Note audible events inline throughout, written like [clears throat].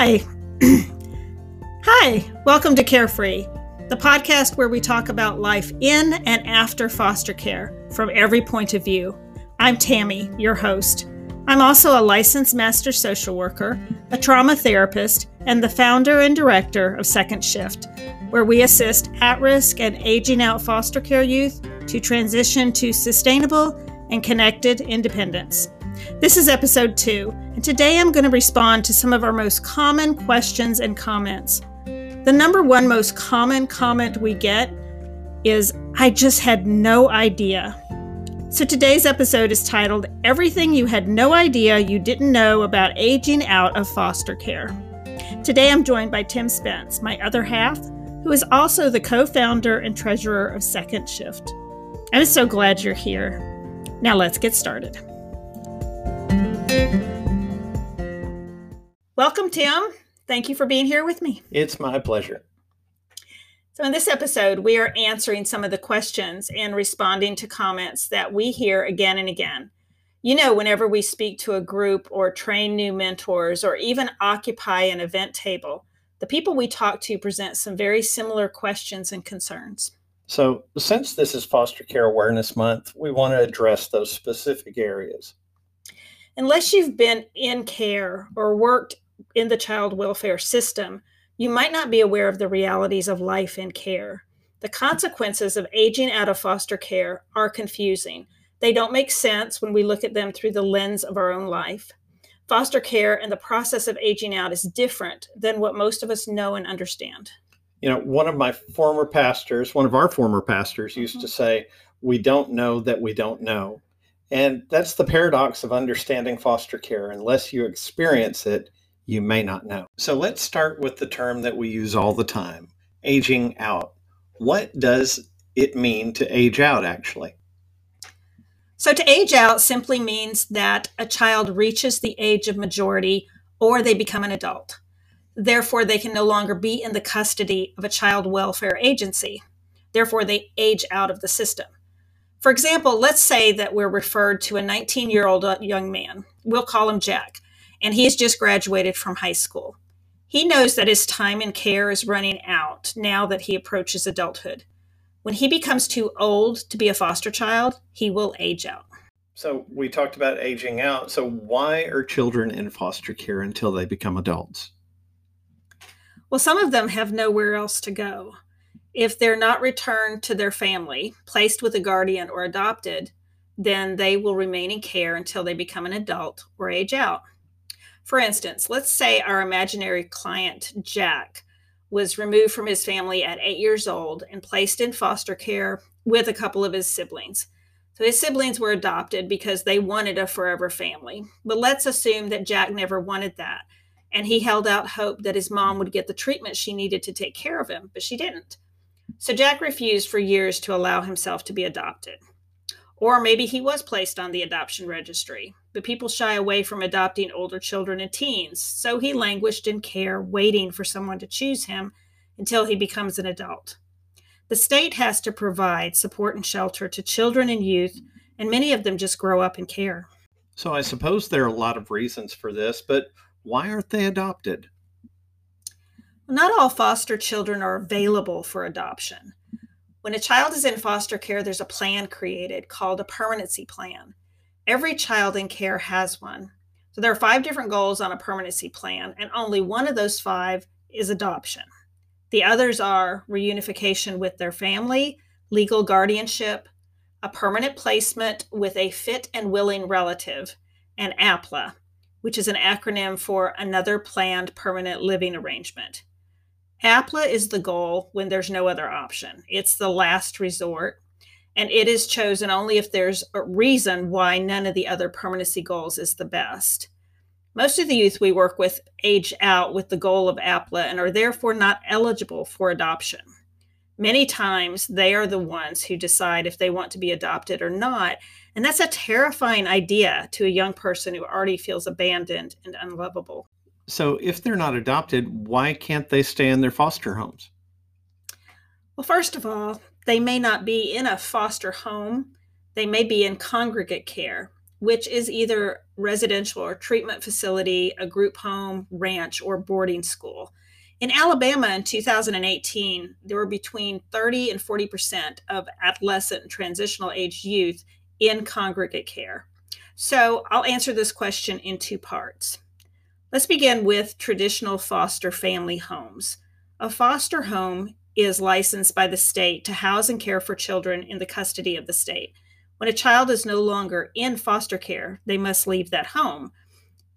Hi. [clears throat] Hi, welcome to Carefree, the podcast where we talk about life in and after foster care from every point of view. I'm Tammy, your host. I'm also a licensed master social worker, a trauma therapist, and the founder and director of Second Shift, where we assist at risk and aging out foster care youth to transition to sustainable and connected independence. This is episode two, and today I'm going to respond to some of our most common questions and comments. The number one most common comment we get is I just had no idea. So today's episode is titled Everything You Had No Idea You Didn't Know About Aging Out of Foster Care. Today I'm joined by Tim Spence, my other half, who is also the co founder and treasurer of Second Shift. I'm so glad you're here. Now let's get started. Welcome, Tim. Thank you for being here with me. It's my pleasure. So, in this episode, we are answering some of the questions and responding to comments that we hear again and again. You know, whenever we speak to a group or train new mentors or even occupy an event table, the people we talk to present some very similar questions and concerns. So, since this is Foster Care Awareness Month, we want to address those specific areas. Unless you've been in care or worked in the child welfare system, you might not be aware of the realities of life in care. The consequences of aging out of foster care are confusing. They don't make sense when we look at them through the lens of our own life. Foster care and the process of aging out is different than what most of us know and understand. You know, one of my former pastors, one of our former pastors, used mm-hmm. to say, We don't know that we don't know. And that's the paradox of understanding foster care. Unless you experience it, you may not know. So let's start with the term that we use all the time aging out. What does it mean to age out, actually? So, to age out simply means that a child reaches the age of majority or they become an adult. Therefore, they can no longer be in the custody of a child welfare agency. Therefore, they age out of the system. For example, let's say that we're referred to a 19 year old uh, young man. We'll call him Jack and he's just graduated from high school. He knows that his time in care is running out now that he approaches adulthood. When he becomes too old to be a foster child, he will age out. So, we talked about aging out. So, why are children in foster care until they become adults? Well, some of them have nowhere else to go. If they're not returned to their family, placed with a guardian, or adopted, then they will remain in care until they become an adult or age out. For instance, let's say our imaginary client, Jack, was removed from his family at eight years old and placed in foster care with a couple of his siblings. So his siblings were adopted because they wanted a forever family. But let's assume that Jack never wanted that. And he held out hope that his mom would get the treatment she needed to take care of him, but she didn't. So Jack refused for years to allow himself to be adopted. Or maybe he was placed on the adoption registry, but people shy away from adopting older children and teens, so he languished in care, waiting for someone to choose him until he becomes an adult. The state has to provide support and shelter to children and youth, and many of them just grow up in care. So I suppose there are a lot of reasons for this, but why aren't they adopted? Not all foster children are available for adoption. When a child is in foster care, there's a plan created called a permanency plan. Every child in care has one. So there are five different goals on a permanency plan, and only one of those five is adoption. The others are reunification with their family, legal guardianship, a permanent placement with a fit and willing relative, and APLA, which is an acronym for Another Planned Permanent Living Arrangement. APLA is the goal when there's no other option. It's the last resort, and it is chosen only if there's a reason why none of the other permanency goals is the best. Most of the youth we work with age out with the goal of APLA and are therefore not eligible for adoption. Many times they are the ones who decide if they want to be adopted or not, and that's a terrifying idea to a young person who already feels abandoned and unlovable. So, if they're not adopted, why can't they stay in their foster homes? Well, first of all, they may not be in a foster home, they may be in congregate care. which is either residential or treatment facility, a group home, ranch, or boarding school. In Alabama in 2018, there were between 30 and 40 percent of adolescent and transitional age youth in congregate care. So I'll answer this question in two parts. Let's begin with traditional foster family homes. A foster home is licensed by the state to house and care for children in the custody of the state. When a child is no longer in foster care, they must leave that home.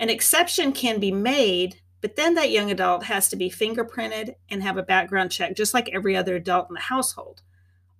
An exception can be made, but then that young adult has to be fingerprinted and have a background check, just like every other adult in the household.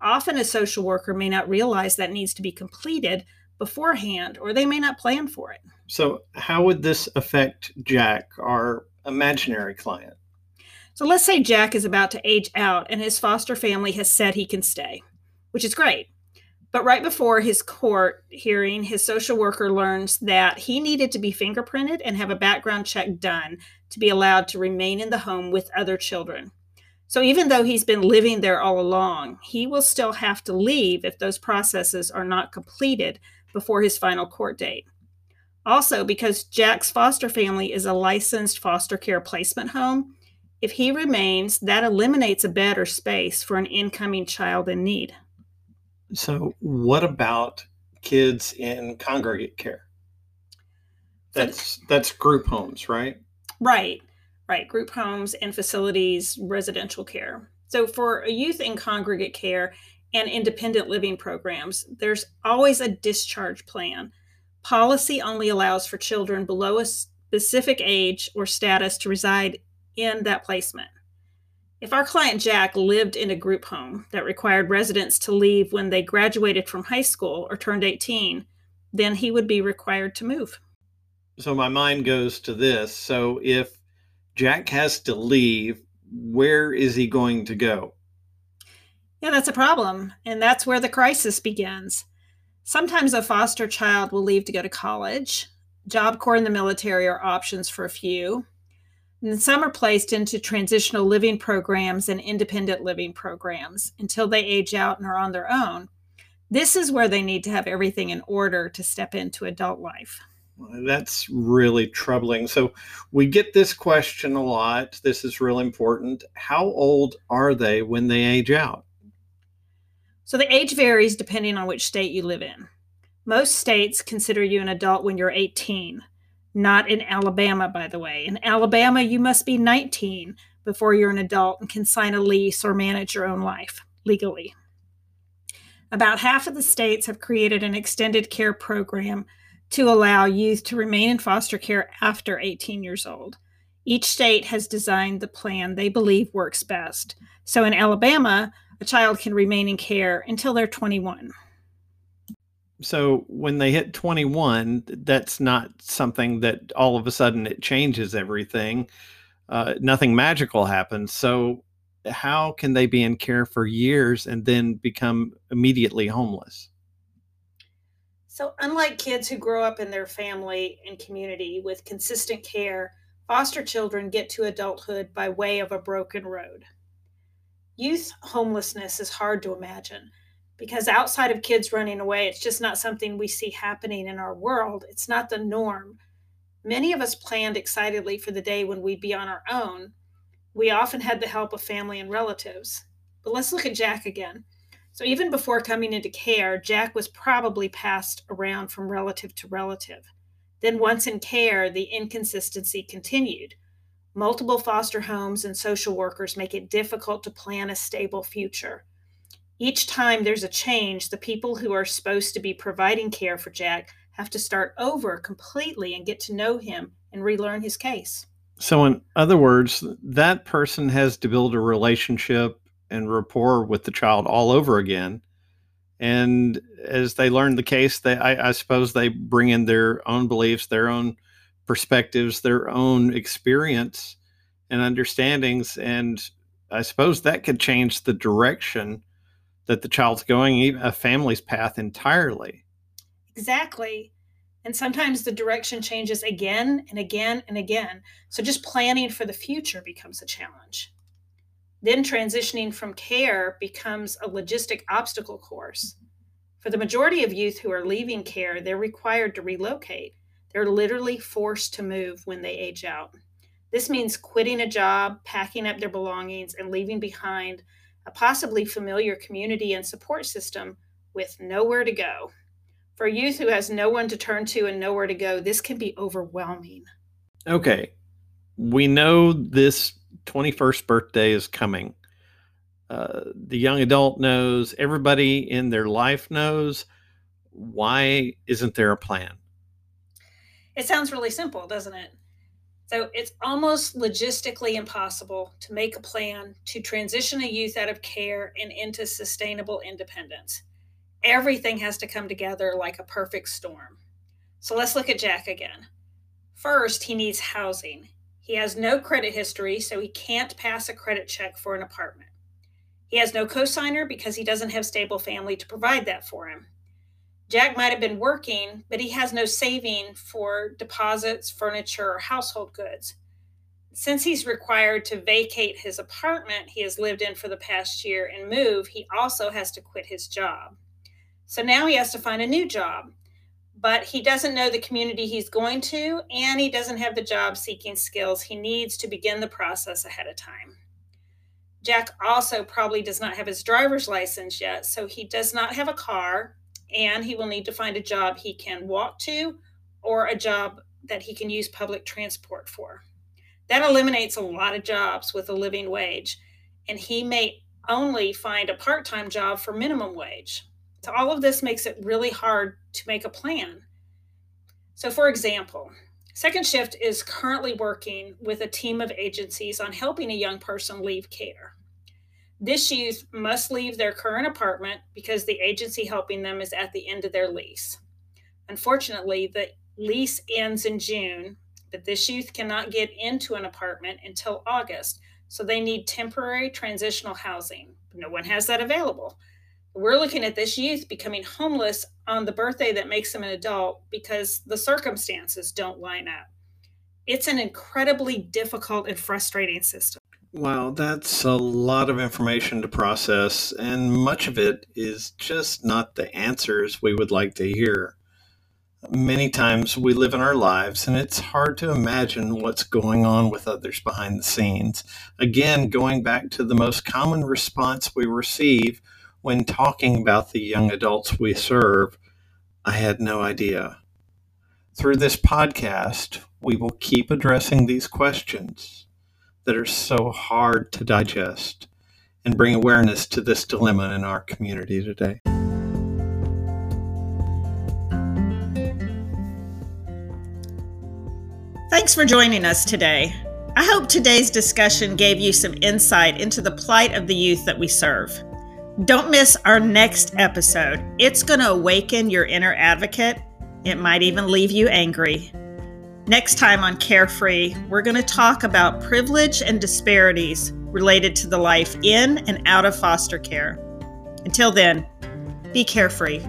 Often, a social worker may not realize that needs to be completed beforehand, or they may not plan for it. So, how would this affect Jack, our imaginary client? So, let's say Jack is about to age out and his foster family has said he can stay, which is great. But right before his court hearing, his social worker learns that he needed to be fingerprinted and have a background check done to be allowed to remain in the home with other children. So even though he's been living there all along, he will still have to leave if those processes are not completed before his final court date. Also, because Jack's foster family is a licensed foster care placement home, if he remains, that eliminates a bed or space for an incoming child in need. So, what about kids in congregate care? That's that's group homes, right? Right. Right. Group homes and facilities, residential care. So for a youth in congregate care and independent living programs, there's always a discharge plan. Policy only allows for children below a specific age or status to reside in that placement. If our client Jack lived in a group home that required residents to leave when they graduated from high school or turned 18, then he would be required to move. So my mind goes to this. So if Jack has to leave, where is he going to go? Yeah, that's a problem. And that's where the crisis begins. Sometimes a foster child will leave to go to college. Job Corps and the military are options for a few. And some are placed into transitional living programs and independent living programs until they age out and are on their own. This is where they need to have everything in order to step into adult life. That's really troubling. So, we get this question a lot. This is real important. How old are they when they age out? So, the age varies depending on which state you live in. Most states consider you an adult when you're 18. Not in Alabama, by the way. In Alabama, you must be 19 before you're an adult and can sign a lease or manage your own life legally. About half of the states have created an extended care program to allow youth to remain in foster care after 18 years old. Each state has designed the plan they believe works best. So in Alabama, a child can remain in care until they're 21 so when they hit 21 that's not something that all of a sudden it changes everything. Uh, nothing magical happens. So how can they be in care for years and then become immediately homeless? So unlike kids who grow up in their family and community with consistent care foster children get to adulthood by way of a broken road youth homelessness is hard to imagine because outside of kids running away, it's just not something we see happening in our world. It's not the norm. Many of us planned excitedly for the day when we'd be on our own. We often had the help of family and relatives. But let's look at Jack again. So, even before coming into care, Jack was probably passed around from relative to relative. Then, once in care, the inconsistency continued. Multiple foster homes and social workers make it difficult to plan a stable future. Each time there's a change, the people who are supposed to be providing care for Jack have to start over completely and get to know him and relearn his case. So, in other words, that person has to build a relationship and rapport with the child all over again. And as they learn the case, they, I, I suppose, they bring in their own beliefs, their own perspectives, their own experience and understandings. And I suppose that could change the direction that the child's going a family's path entirely. Exactly. And sometimes the direction changes again and again and again. So just planning for the future becomes a challenge. Then transitioning from care becomes a logistic obstacle course. For the majority of youth who are leaving care, they're required to relocate. They're literally forced to move when they age out. This means quitting a job, packing up their belongings, and leaving behind a possibly familiar community and support system with nowhere to go. For youth who has no one to turn to and nowhere to go, this can be overwhelming. Okay. We know this 21st birthday is coming. Uh, the young adult knows, everybody in their life knows. Why isn't there a plan? It sounds really simple, doesn't it? So it's almost logistically impossible to make a plan to transition a youth out of care and into sustainable independence. Everything has to come together like a perfect storm. So let's look at Jack again. First, he needs housing. He has no credit history, so he can't pass a credit check for an apartment. He has no cosigner because he doesn't have stable family to provide that for him. Jack might have been working, but he has no saving for deposits, furniture, or household goods. Since he's required to vacate his apartment he has lived in for the past year and move, he also has to quit his job. So now he has to find a new job, but he doesn't know the community he's going to, and he doesn't have the job seeking skills he needs to begin the process ahead of time. Jack also probably does not have his driver's license yet, so he does not have a car and he will need to find a job he can walk to or a job that he can use public transport for. That eliminates a lot of jobs with a living wage, and he may only find a part time job for minimum wage. So, all of this makes it really hard to make a plan. So, for example, Second Shift is currently working with a team of agencies on helping a young person leave care. This youth must leave their current apartment because the agency helping them is at the end of their lease. Unfortunately, the lease ends in June, but this youth cannot get into an apartment until August, so they need temporary transitional housing. No one has that available. We're looking at this youth becoming homeless on the birthday that makes them an adult because the circumstances don't line up. It's an incredibly difficult and frustrating system. Wow, that's a lot of information to process, and much of it is just not the answers we would like to hear. Many times we live in our lives, and it's hard to imagine what's going on with others behind the scenes. Again, going back to the most common response we receive when talking about the young adults we serve I had no idea. Through this podcast, we will keep addressing these questions that are so hard to digest and bring awareness to this dilemma in our community today. Thanks for joining us today. I hope today's discussion gave you some insight into the plight of the youth that we serve. Don't miss our next episode. It's going to awaken your inner advocate. It might even leave you angry. Next time on Carefree, we're going to talk about privilege and disparities related to the life in and out of foster care. Until then, be carefree.